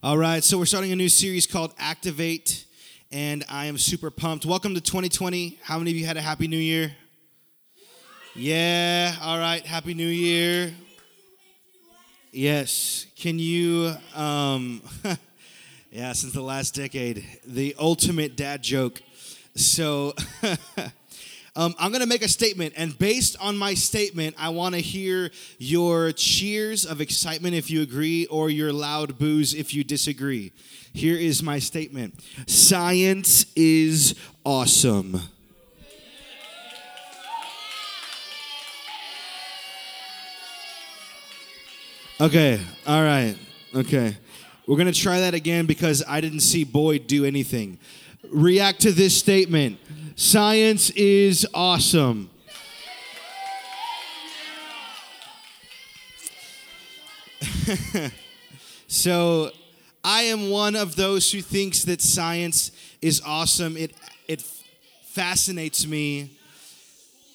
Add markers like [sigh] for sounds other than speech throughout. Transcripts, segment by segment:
All right, so we're starting a new series called Activate, and I am super pumped. Welcome to 2020. How many of you had a happy new year? Yeah, all right, happy new year. Yes, can you, um, [laughs] yeah, since the last decade, the ultimate dad joke. So, [laughs] Um, I'm going to make a statement, and based on my statement, I want to hear your cheers of excitement if you agree, or your loud boos if you disagree. Here is my statement Science is awesome. Okay, all right, okay. We're going to try that again because I didn't see Boyd do anything. React to this statement. Science is awesome. [laughs] so, I am one of those who thinks that science is awesome. It it fascinates me.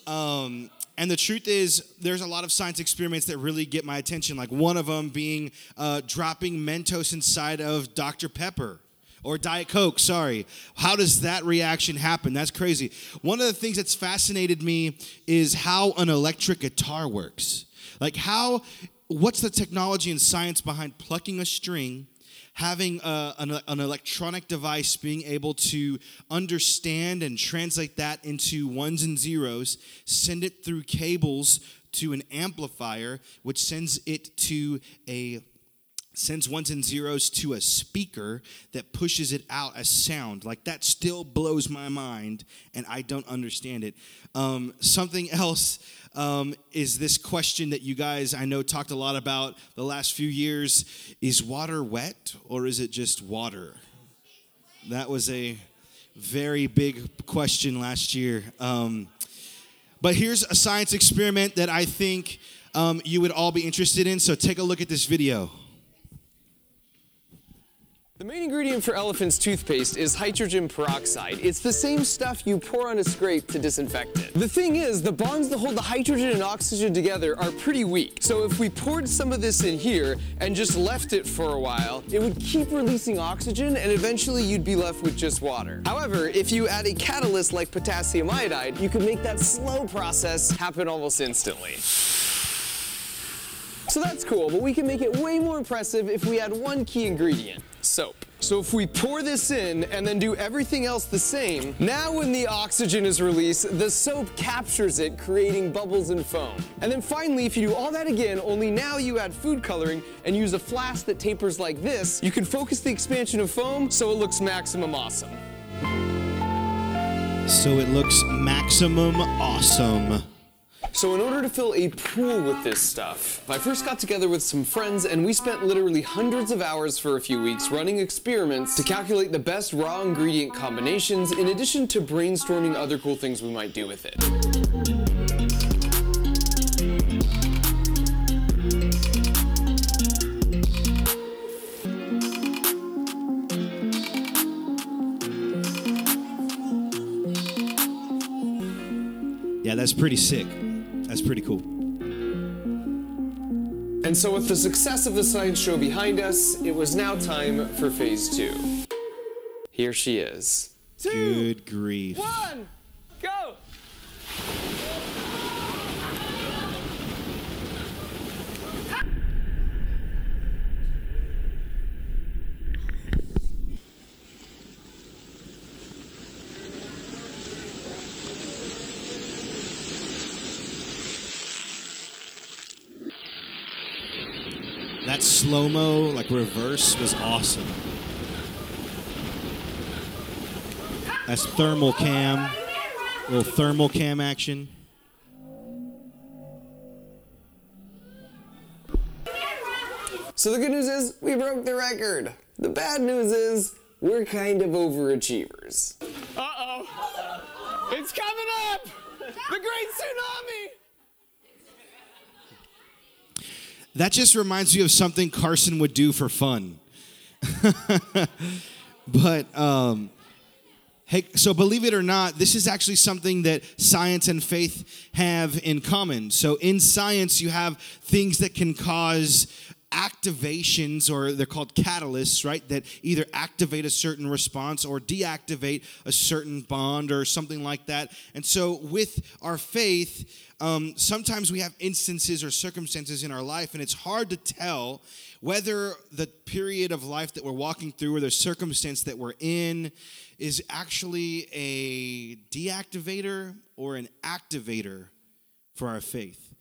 Um, and the truth is, there's a lot of science experiments that really get my attention. Like one of them being uh, dropping Mentos inside of Dr. Pepper or Diet Coke, sorry. How does that reaction happen? That's crazy. One of the things that's fascinated me is how an electric guitar works. Like, how, what's the technology and science behind plucking a string? having a, an, an, electronic device being able to understand and translate that into ones and zeros, send it through cables to an amplifier, which sends it to a sends ones and zeros to a speaker that pushes it out as sound. Like that still blows my mind, and I don't understand it. Um, something else um, is this question that you guys I know talked a lot about the last few years: Is water wet or is it just water? That was a very big question last year. Um, but here's a science experiment that I think um, you would all be interested in. So take a look at this video. The main ingredient for elephant's toothpaste is hydrogen peroxide. It's the same stuff you pour on a scrape to disinfect it. The thing is, the bonds that hold the hydrogen and oxygen together are pretty weak. So if we poured some of this in here and just left it for a while, it would keep releasing oxygen and eventually you'd be left with just water. However, if you add a catalyst like potassium iodide, you can make that slow process happen almost instantly. So that's cool, but we can make it way more impressive if we add one key ingredient soap. So if we pour this in and then do everything else the same, now when the oxygen is released, the soap captures it, creating bubbles and foam. And then finally, if you do all that again, only now you add food coloring and use a flask that tapers like this, you can focus the expansion of foam so it looks maximum awesome. So it looks maximum awesome. So in order to fill a pool with this stuff, I first got together with some friends and we spent literally hundreds of hours for a few weeks running experiments to calculate the best raw ingredient combinations in addition to brainstorming other cool things we might do with it. Yeah, that's pretty sick. That's pretty cool. And so, with the success of the science show behind us, it was now time for phase two. Here she is. Two, Good grief. One, go! That slow mo, like reverse, was awesome. That's thermal cam, little thermal cam action. So the good news is we broke the record. The bad news is we're kind of overachievers. Uh oh. It's coming up! That just reminds me of something Carson would do for fun. [laughs] but um, hey, so believe it or not, this is actually something that science and faith have in common. So in science, you have things that can cause activations, or they're called catalysts, right? That either activate a certain response or deactivate a certain bond or something like that. And so, with our faith, um, sometimes we have instances or circumstances in our life, and it's hard to tell whether the period of life that we're walking through or the circumstance that we're in is actually a deactivator or an activator for our faith.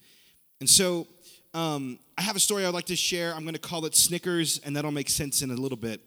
And so, um, I have a story I'd like to share. I'm going to call it Snickers, and that'll make sense in a little bit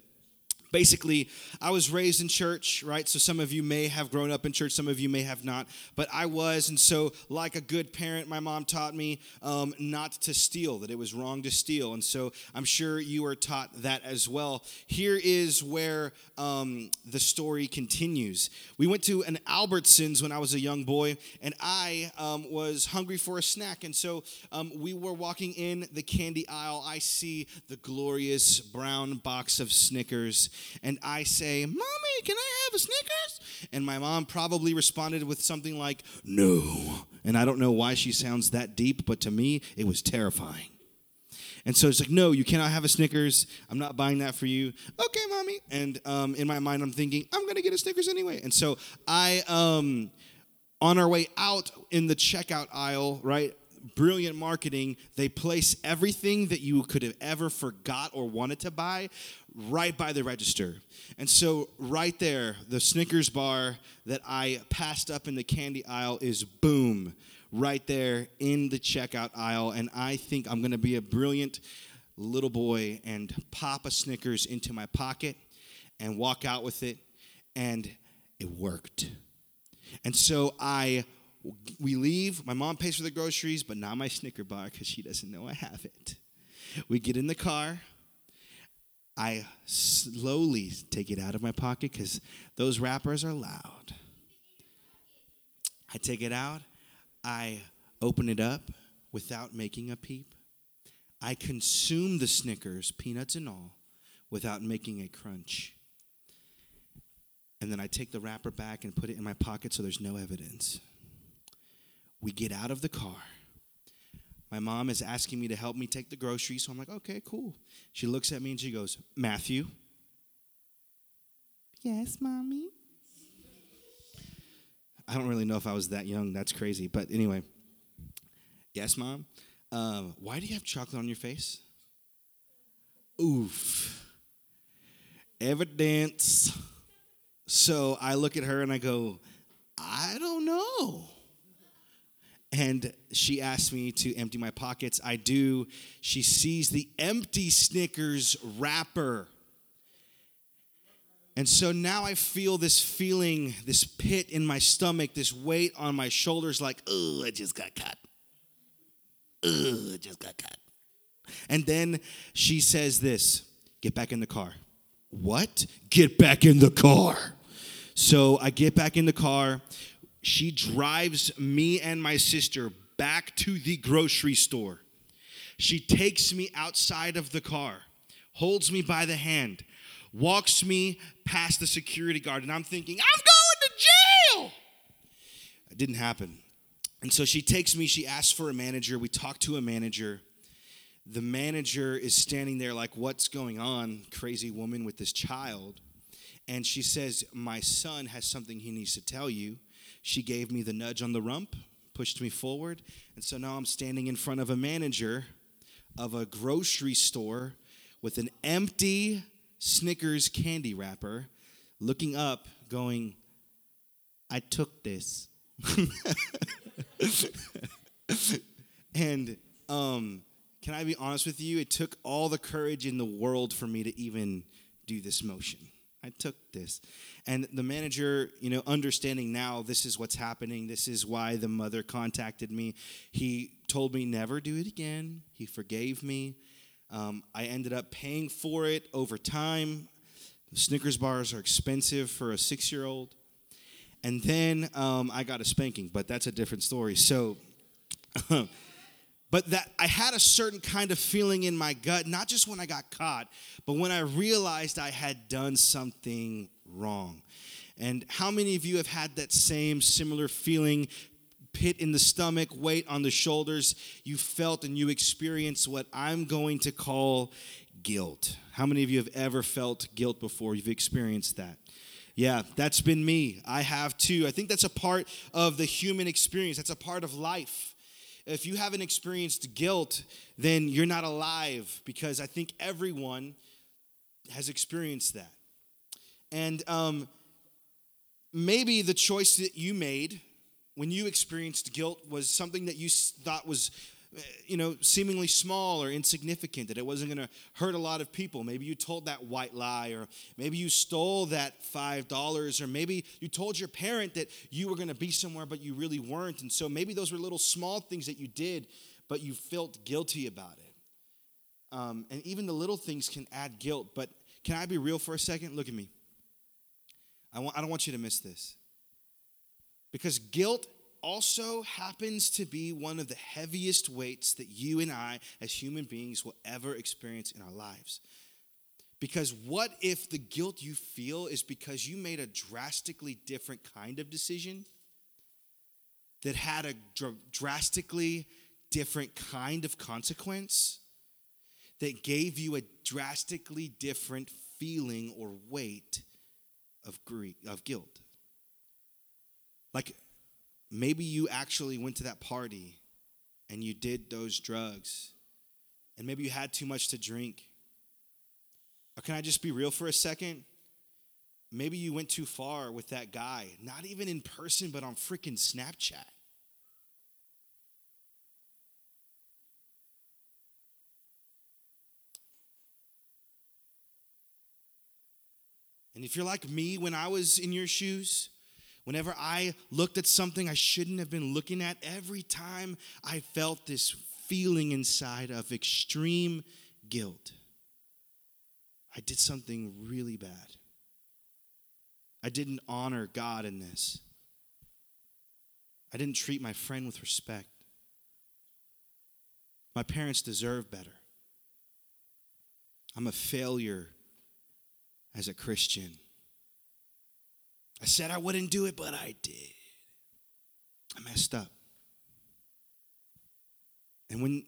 basically i was raised in church right? So some of you may have grown up in church some of you may have not. But i was and so like a good parent my mom taught me um, not to steal that it was wrong to steal. And so i'm sure you were taught that as well. Here is where um, the story continues. We went to an albertsons when i was a young boy and i um, was hungry for a snack. And so um, we were walking in the candy aisle. I see the glorious brown box of snickers and I say, Mommy, can I have a Snickers? And my mom probably responded with something like, No. And I don't know why she sounds that deep, but to me, it was terrifying. And so it's like, no, you cannot have a Snickers. I'm not buying that for you. Okay, mommy. And um, in my mind, I'm thinking, I'm going to get a Snickers anyway. And so I, um, on our way out in the checkout aisle, right? Brilliant marketing. They place everything that you could have ever forgot or wanted to buy right by the register. And so, right there, the Snickers bar that I passed up in the candy aisle is boom, right there in the checkout aisle. And I think I'm gonna be a brilliant little boy and pop a Snickers into my pocket and walk out with it. And it worked. And so I we leave. My mom pays for the groceries, but not my Snicker bar because she doesn't know I have it. We get in the car. I slowly take it out of my pocket because those wrappers are loud. I take it out. I open it up without making a peep. I consume the Snickers, peanuts and all, without making a crunch. And then I take the wrapper back and put it in my pocket so there's no evidence. We get out of the car. My mom is asking me to help me take the groceries, so I'm like, okay, cool. She looks at me and she goes, Matthew. Yes, mommy. I don't really know if I was that young. That's crazy. But anyway, yes, mom. Um, why do you have chocolate on your face? Oof. Evidence. So I look at her and I go, I don't know and she asks me to empty my pockets. I do. She sees the empty Snickers wrapper. And so now I feel this feeling, this pit in my stomach, this weight on my shoulders, like, oh, I just got cut. Oh, I just got cut. And then she says this get back in the car. What? Get back in the car. So I get back in the car she drives me and my sister back to the grocery store. She takes me outside of the car, holds me by the hand, walks me past the security guard, and I'm thinking, I'm going to jail. It didn't happen. And so she takes me, she asks for a manager. We talk to a manager. The manager is standing there, like, What's going on, crazy woman with this child? And she says, My son has something he needs to tell you. She gave me the nudge on the rump, pushed me forward, and so now I'm standing in front of a manager of a grocery store with an empty Snickers candy wrapper, looking up, going, I took this. [laughs] and um, can I be honest with you? It took all the courage in the world for me to even do this motion. I took this. And the manager, you know, understanding now this is what's happening, this is why the mother contacted me. He told me never do it again. He forgave me. Um, I ended up paying for it over time. Snickers bars are expensive for a six year old. And then um, I got a spanking, but that's a different story. So, [laughs] but that I had a certain kind of feeling in my gut, not just when I got caught, but when I realized I had done something wrong. And how many of you have had that same similar feeling pit in the stomach, weight on the shoulders. You felt and you experienced what I'm going to call guilt. How many of you have ever felt guilt before? You've experienced that. Yeah, that's been me. I have too. I think that's a part of the human experience, that's a part of life. If you haven't experienced guilt, then you're not alive because I think everyone has experienced that. And um, maybe the choice that you made when you experienced guilt was something that you thought was you know seemingly small or insignificant that it wasn't going to hurt a lot of people. Maybe you told that white lie or maybe you stole that five dollars or maybe you told your parent that you were going to be somewhere but you really weren't. And so maybe those were little small things that you did but you felt guilty about it. Um, and even the little things can add guilt but can i be real for a second? Look at me. I, want, I don't want you to miss this. Because guilt also happens to be one of the heaviest weights that you and I, as human beings, will ever experience in our lives. Because what if the guilt you feel is because you made a drastically different kind of decision that had a dr- drastically different kind of consequence that gave you a drastically different feeling or weight of, grief, of guilt? Like maybe you actually went to that party and you did those drugs, and maybe you had too much to drink. Or can I just be real for a second? Maybe you went too far with that guy, not even in person, but on freaking Snapchat. And if you're like me when I was in your shoes, Whenever I looked at something I shouldn't have been looking at, every time I felt this feeling inside of extreme guilt. I did something really bad. I didn't honor God in this. I didn't treat my friend with respect. My parents deserve better. I'm a failure as a Christian. I said I wouldn't do it, but I did. I messed up. And when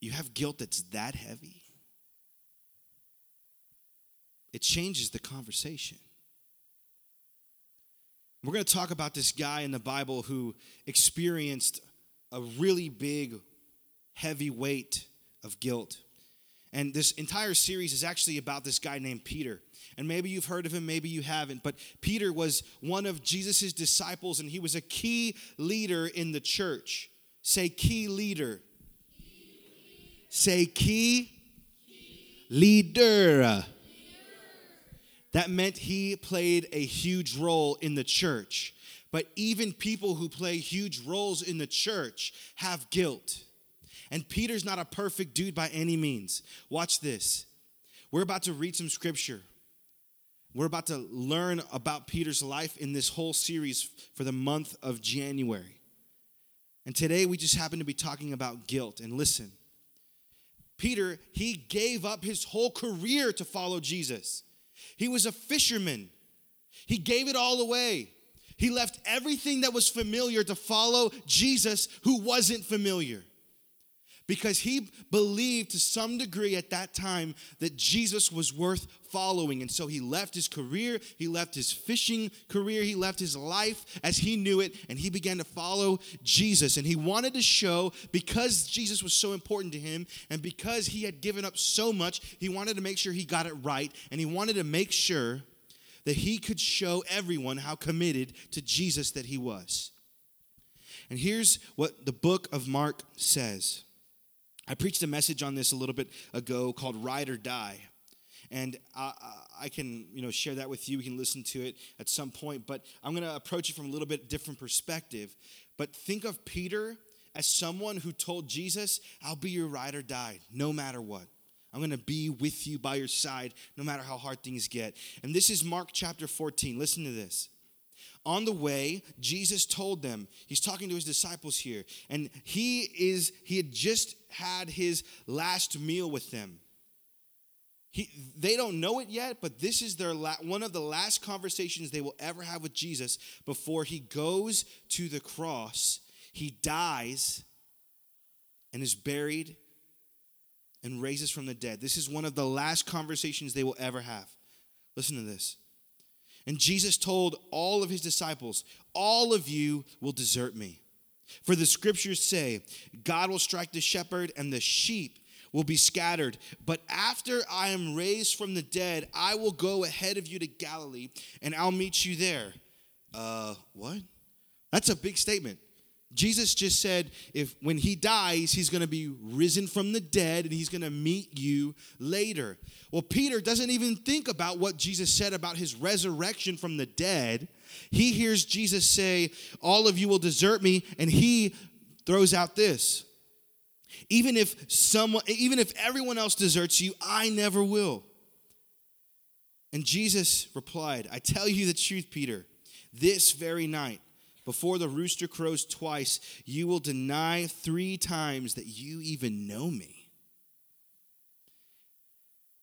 you have guilt that's that heavy, it changes the conversation. We're going to talk about this guy in the Bible who experienced a really big, heavy weight of guilt. And this entire series is actually about this guy named Peter. And maybe you've heard of him, maybe you haven't. But Peter was one of Jesus' disciples, and he was a key leader in the church. Say, key leader. Say, key, leader. That meant he played a huge role in the church. But even people who play huge roles in the church have guilt. And Peter's not a perfect dude by any means. Watch this. We're about to read some scripture. We're about to learn about Peter's life in this whole series for the month of January. And today we just happen to be talking about guilt. And listen, Peter, he gave up his whole career to follow Jesus. He was a fisherman, he gave it all away. He left everything that was familiar to follow Jesus, who wasn't familiar because he believed to some degree at that time that Jesus was worth following. And so he left his career, he left his fishing career, he left his life as he knew it, and he began to follow Jesus. And he wanted to show, because Jesus was so important to him, and because he had given up so much, he wanted to make sure he got it right, and he wanted to make sure that he could show everyone how committed to Jesus that he was. And here's what the book of Mark says. I preached a message on this a little bit ago called Ride or Die. And I, I, can, you know, share that with you. We can listen to it at some point. But I'm going to approach it from a little bit different perspective. But think of Peter as someone who told Jesus, I'll be your ride or die, no matter what. I'm going to be with you by your side, no matter how hard things get. And this is Mark chapter 14. Listen to this. On the way, Jesus told them, he's talking to his disciples here, and he is he had just had his last meal with them. He, they don't know it yet, but this is their la- one of the last conversations they will ever have with Jesus before he goes to the cross. He dies and is buried and raises from the dead. This is one of the last conversations they will ever have. Listen to this. And Jesus told all of his disciples, All of you will desert me. For the scriptures say, God will strike the shepherd, and the sheep will be scattered. But after I am raised from the dead, I will go ahead of you to Galilee, and I'll meet you there. Uh, what? That's a big statement. Jesus just said if when he dies, he's going to be risen from the dead and he's going to meet you later. Well, Peter doesn't even think about what Jesus said about his resurrection from the dead. He hears Jesus say, "All of you will desert me," and he throws out this. Even if someone even if everyone else deserts you, I never will. And Jesus replied, "I tell you the truth, Peter. This very night before the rooster crows twice, you will deny three times that you even know me.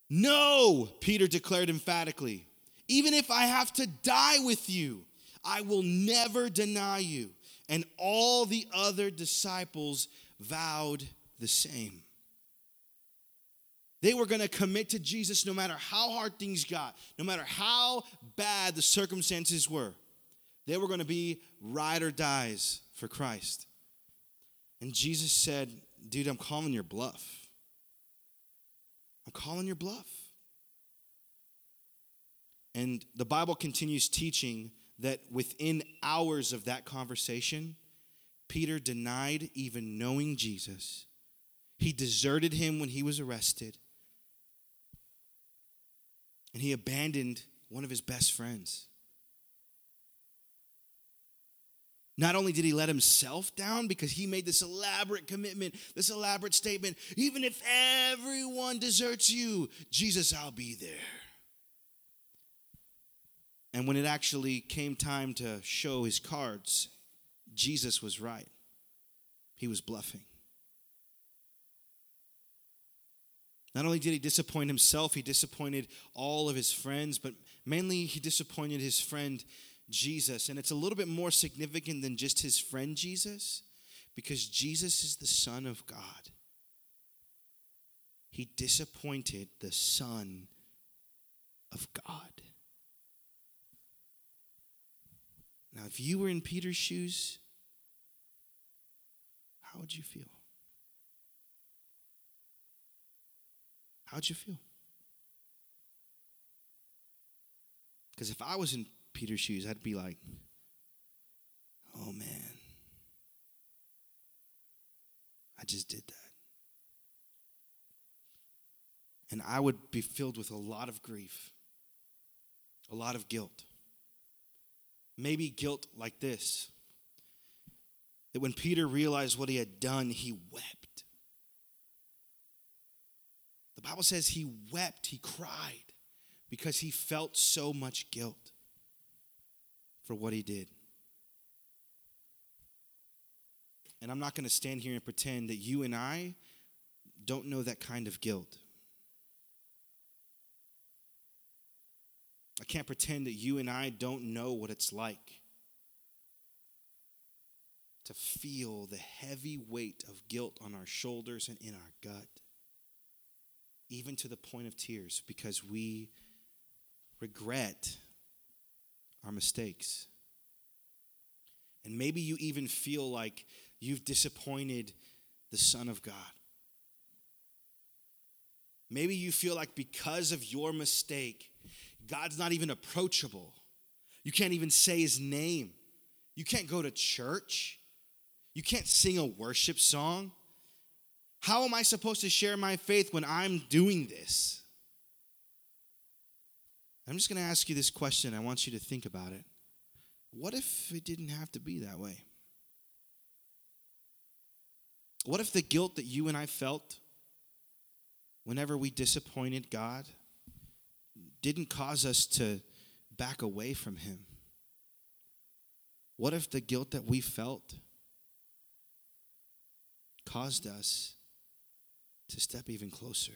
No, Peter declared emphatically. Even if I have to die with you, I will never deny you. And all the other disciples vowed the same. They were going to commit to Jesus no matter how hard things got, no matter how bad the circumstances were. They were going to be ride or dies for Christ. And Jesus said, Dude, I'm calling your bluff. I'm calling your bluff. And the Bible continues teaching that within hours of that conversation, Peter denied even knowing Jesus. He deserted him when he was arrested. And he abandoned one of his best friends. Not only did he let himself down because he made this elaborate commitment, this elaborate statement even if everyone deserts you, Jesus, I'll be there. And when it actually came time to show his cards, Jesus was right. He was bluffing. Not only did he disappoint himself, he disappointed all of his friends, but mainly he disappointed his friend Jesus. And it's a little bit more significant than just his friend Jesus, because Jesus is the Son of God. He disappointed the Son of God. Now, if you were in Peter's shoes, how would you feel? How'd you feel? Because if I was in Peter's shoes, I'd be like, oh man, I just did that. And I would be filled with a lot of grief, a lot of guilt. Maybe guilt like this that when Peter realized what he had done, he wept. The Bible says he wept, he cried because he felt so much guilt for what he did. And I'm not going to stand here and pretend that you and I don't know that kind of guilt. I can't pretend that you and I don't know what it's like to feel the heavy weight of guilt on our shoulders and in our gut, even to the point of tears, because we regret our mistakes. And maybe you even feel like you've disappointed the Son of God. Maybe you feel like because of your mistake, God's not even approachable. You can't even say his name. You can't go to church. You can't sing a worship song. How am I supposed to share my faith when I'm doing this? I'm just going to ask you this question. I want you to think about it. What if it didn't have to be that way? What if the guilt that you and I felt whenever we disappointed God didn't cause us to back away from Him? What if the guilt that we felt caused us to step even closer?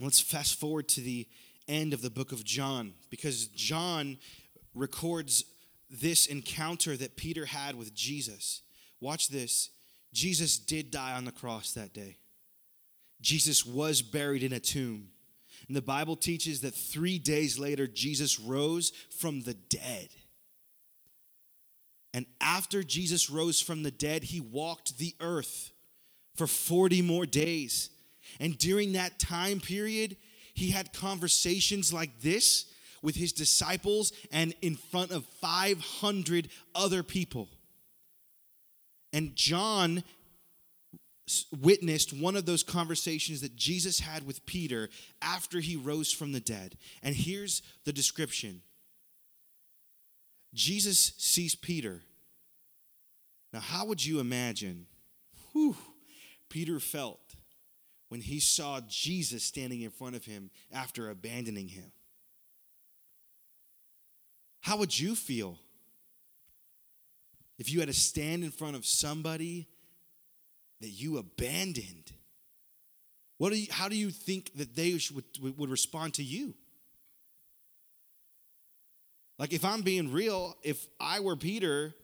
Let's fast forward to the end of the book of John because John records this encounter that Peter had with Jesus. Watch this. Jesus did die on the cross that day. Jesus was buried in a tomb. And the Bible teaches that three days later, Jesus rose from the dead. And after Jesus rose from the dead, he walked the earth for 40 more days. And during that time period, he had conversations like this with his disciples and in front of 500 other people. And John witnessed one of those conversations that Jesus had with Peter after he rose from the dead. And here's the description Jesus sees Peter. Now, how would you imagine whew, Peter felt when he saw Jesus standing in front of him after abandoning him? How would you feel if you had to stand in front of somebody that you abandoned? What do you, how do you think that they would, would respond to you? Like, if I'm being real, if I were Peter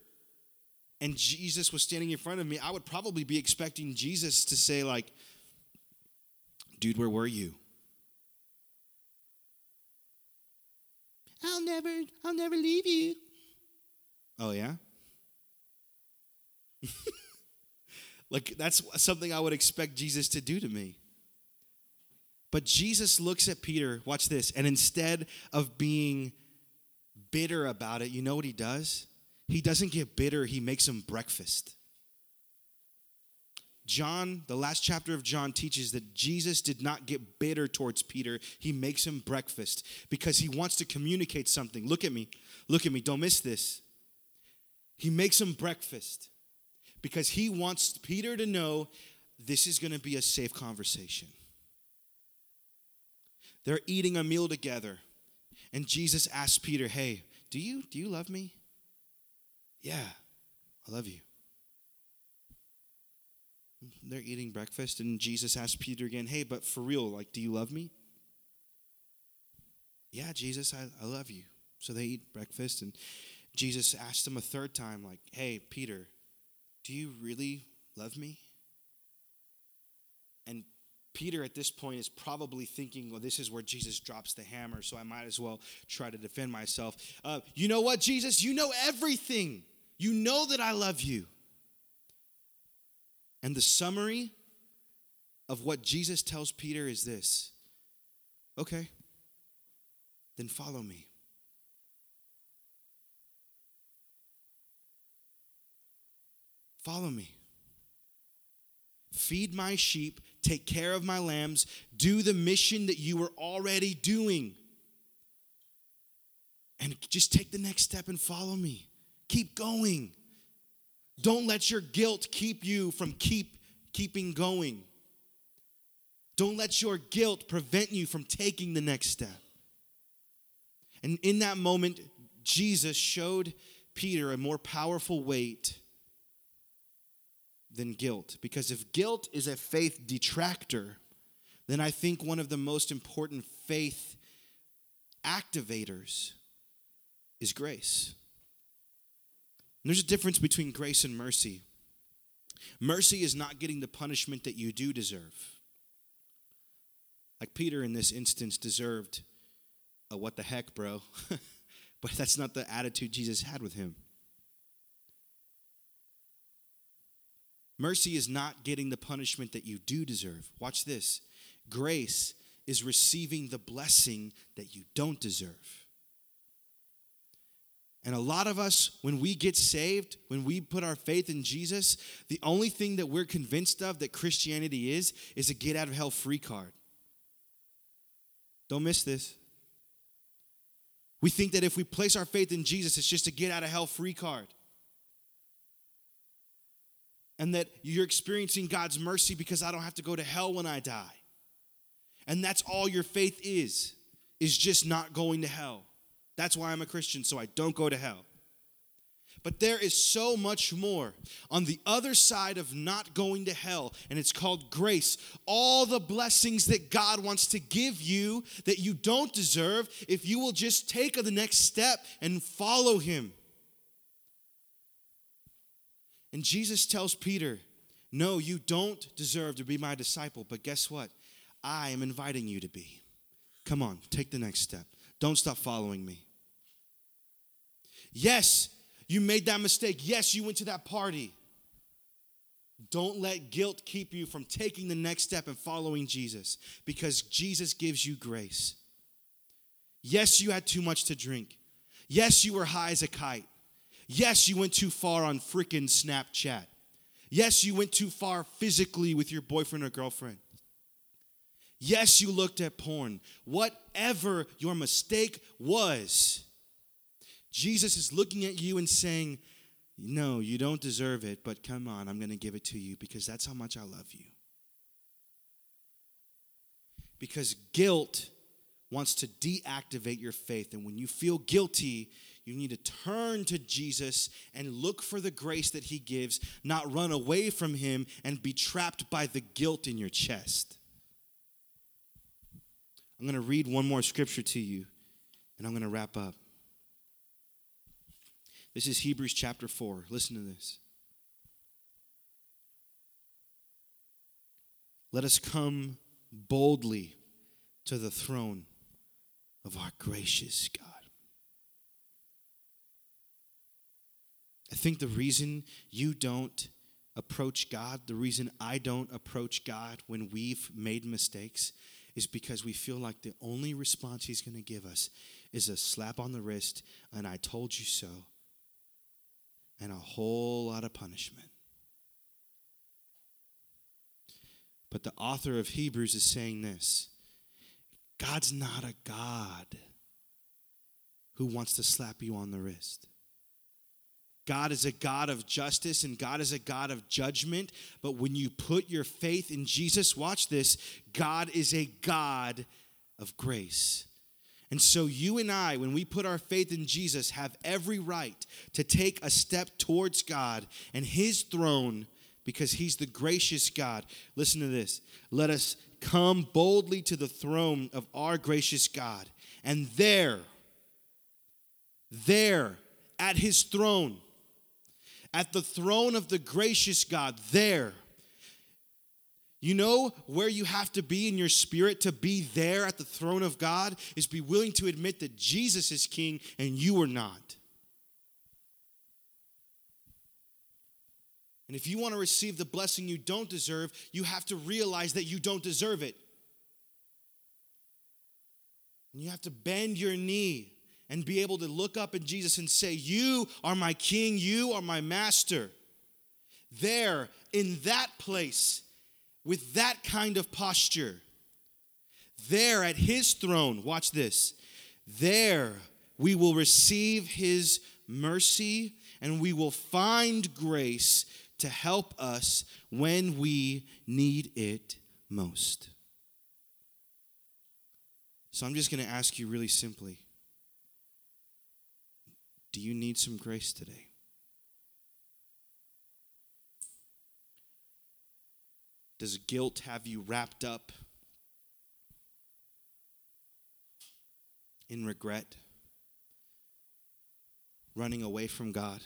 and Jesus was standing in front of me, I would probably be expecting Jesus to say, like, dude, where were you? I'll never, I'll never leave you. Oh, yeah? [laughs] like, that's something I would expect Jesus to do to me. But Jesus looks at Peter, watch this, and instead of being bitter about it, you know what he does? He doesn't get bitter, he makes him breakfast. John, the last chapter of John teaches that Jesus did not get bitter towards Peter. He makes him breakfast because he wants to communicate something. Look at me. Look at me. Don't miss this. He makes him breakfast because he wants Peter to know this is going to be a safe conversation. They're eating a meal together, and Jesus asks Peter, "Hey, do you do you love me?" "Yeah, I love you." They're eating breakfast, and Jesus asks Peter again, Hey, but for real, like, do you love me? Yeah, Jesus, I, I love you. So they eat breakfast, and Jesus asked him a third time, like, Hey, Peter, do you really love me? And Peter at this point is probably thinking, well, this is where Jesus drops the hammer, so I might as well try to defend myself. Uh, you know what, Jesus? You know everything. You know that I love you. And the summary of what Jesus tells Peter is this okay, then follow me. Follow me. Feed my sheep, take care of my lambs, do the mission that you were already doing. And just take the next step and follow me. Keep going. Don't let your guilt keep you from keep keeping going. Don't let your guilt prevent you from taking the next step. And in that moment, Jesus showed Peter a more powerful weight than guilt. Because if guilt is a faith detractor, then I think one of the most important faith activators is grace. There's a difference between grace and mercy. Mercy is not getting the punishment that you do deserve. Like Peter in this instance deserved a what the heck, bro. [laughs] but that's not the attitude Jesus had with him. Mercy is not getting the punishment that you do deserve. Watch this. Grace is receiving the blessing that you don't deserve. And a lot of us, when we get saved, when we put our faith in Jesus, the only thing that we're convinced of that Christianity is, is a get out of hell free card. Don't miss this. We think that if we place our faith in Jesus, it's just a get out of hell free card. And that you're experiencing God's mercy because I don't have to go to hell when I die. And that's all your faith is, is just not going to hell. That's why I'm a Christian, so I don't go to hell. But there is so much more on the other side of not going to hell, and it's called grace. All the blessings that God wants to give you that you don't deserve if you will just take the next step and follow Him. And Jesus tells Peter, No, you don't deserve to be my disciple, but guess what? I am inviting you to be. Come on, take the next step. Don't stop following me. Yes, you made that mistake. Yes, you went to that party. Don't let guilt keep you from taking the next step and following Jesus because Jesus gives you grace. Yes, you had too much to drink. Yes, you were high as a kite. Yes, you went too far on freaking Snapchat. Yes, you went too far physically with your boyfriend or girlfriend. Yes, you looked at porn. Whatever your mistake was, Jesus is looking at you and saying, No, you don't deserve it, but come on, I'm going to give it to you because that's how much I love you. Because guilt wants to deactivate your faith. And when you feel guilty, you need to turn to Jesus and look for the grace that he gives, not run away from him and be trapped by the guilt in your chest. I'm going to read one more scripture to you, and I'm going to wrap up. This is Hebrews chapter 4. Listen to this. Let us come boldly to the throne of our gracious God. I think the reason you don't approach God, the reason I don't approach God when we've made mistakes, is because we feel like the only response He's going to give us is a slap on the wrist, and I told you so, and a whole lot of punishment. But the author of Hebrews is saying this God's not a God who wants to slap you on the wrist. God is a God of justice and God is a God of judgment. But when you put your faith in Jesus, watch this God is a God of grace. And so, you and I, when we put our faith in Jesus, have every right to take a step towards God and His throne because He's the gracious God. Listen to this. Let us come boldly to the throne of our gracious God. And there, there, at His throne, at the throne of the gracious God, there. You know where you have to be in your spirit to be there at the throne of God is be willing to admit that Jesus is king and you are not. And if you want to receive the blessing you don't deserve, you have to realize that you don't deserve it. And you have to bend your knee and be able to look up at Jesus and say, You are my king, you are my master. There, in that place, with that kind of posture, there at his throne, watch this, there we will receive his mercy and we will find grace to help us when we need it most. So I'm just going to ask you really simply do you need some grace today? Does guilt have you wrapped up in regret? Running away from God?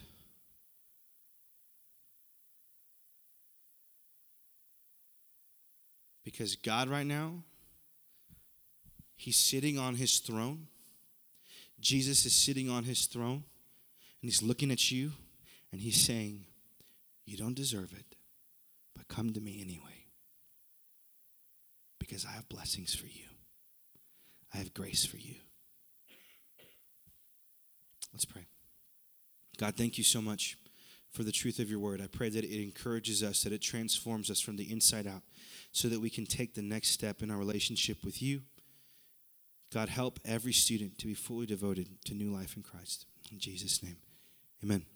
Because God, right now, He's sitting on His throne. Jesus is sitting on His throne. And he's looking at you and he's saying, You don't deserve it, but come to me anyway. Because I have blessings for you, I have grace for you. Let's pray. God, thank you so much for the truth of your word. I pray that it encourages us, that it transforms us from the inside out, so that we can take the next step in our relationship with you. God, help every student to be fully devoted to new life in Christ. In Jesus' name. Amen.